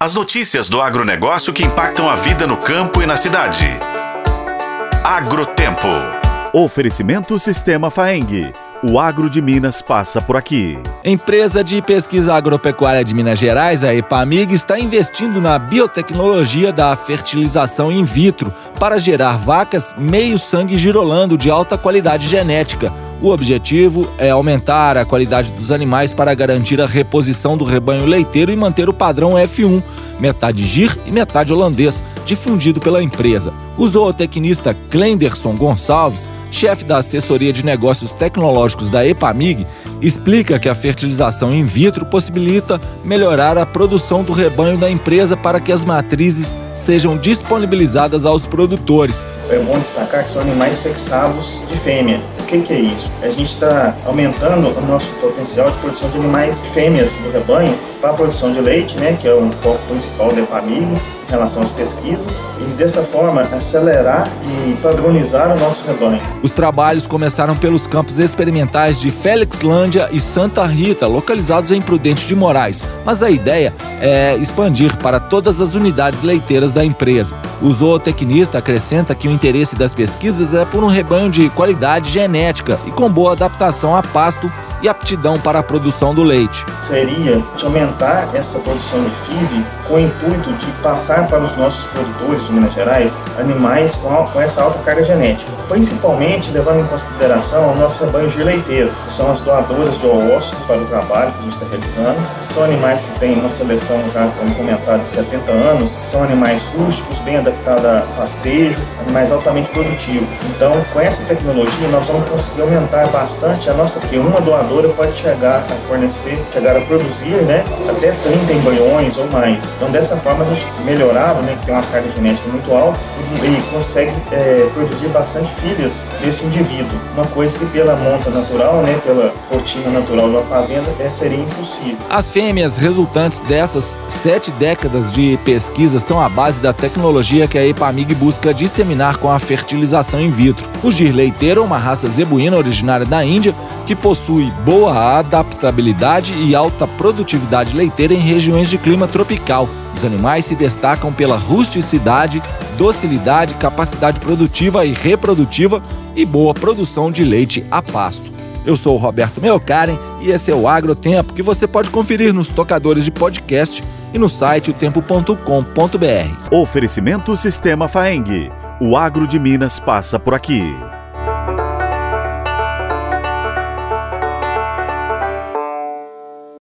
As notícias do agronegócio que impactam a vida no campo e na cidade. Agrotempo. Oferecimento Sistema Faeng. O agro de Minas passa por aqui. Empresa de pesquisa agropecuária de Minas Gerais, a EPAMIG, está investindo na biotecnologia da fertilização in vitro para gerar vacas meio sangue girolando de alta qualidade genética o objetivo é aumentar a qualidade dos animais para garantir a reposição do rebanho leiteiro e manter o padrão F1, metade gir e metade holandês, difundido pela empresa. O zootecnista Clenderson Gonçalves, chefe da assessoria de negócios tecnológicos da EPAMIG, explica que a fertilização in vitro possibilita melhorar a produção do rebanho da empresa para que as matrizes sejam disponibilizadas aos produtores. É bom destacar que são animais sexados de fêmea. Que, que é isso? A gente está aumentando o nosso potencial de produção de animais fêmeas do rebanho para a produção de leite, né, que é o foco principal da família em relação às pesquisas, e dessa forma acelerar e padronizar o nosso rebanho. Os trabalhos começaram pelos campos experimentais de Félixlândia e Santa Rita, localizados em Prudente de Moraes, mas a ideia é expandir para todas as unidades leiteiras da empresa. O zootecnista acrescenta que o interesse das pesquisas é por um rebanho de qualidade genética e com boa adaptação a pasto e aptidão para a produção do leite. Seria aumentar essa produção de FIV com o intuito de passar para os nossos produtores de Minas Gerais animais com, com essa alta carga genética, principalmente levando em consideração o nosso rebanho de leiteiros, que são as doadoras de ovos para o trabalho que a gente está realizando. São animais que têm uma seleção já, como comentado, de 70 anos, são animais rústicos, bem adaptados a pastejo, animais altamente produtivos. Então, com essa tecnologia, nós vamos conseguir aumentar bastante a nossa, porque uma doadora pode chegar a fornecer, chegar a produzir né, até 30 embriões ou mais. Então, dessa forma, a gente melhorava, né, que tem uma carga genética muito alta, e consegue é, produzir bastante filhas desse indivíduo. Uma coisa que pela monta natural, né, pela rotina natural da fazenda, é, seria impossível. As fêmeas resultantes dessas sete décadas de pesquisa são a base da tecnologia que a EPAMIG busca disseminar com a fertilização in vitro. O gir leiteiro é uma raça zebuína originária da Índia que possui boa adaptabilidade e alta produtividade leiteira em regiões de clima tropical. Os animais se destacam pela rusticidade, docilidade, capacidade produtiva e reprodutiva e boa produção de leite a pasto. Eu sou o Roberto Melkaren e esse é o Agrotempo que você pode conferir nos tocadores de podcast e no site otempo.com.br. Oferecimento Sistema Faeng. O agro de Minas passa por aqui.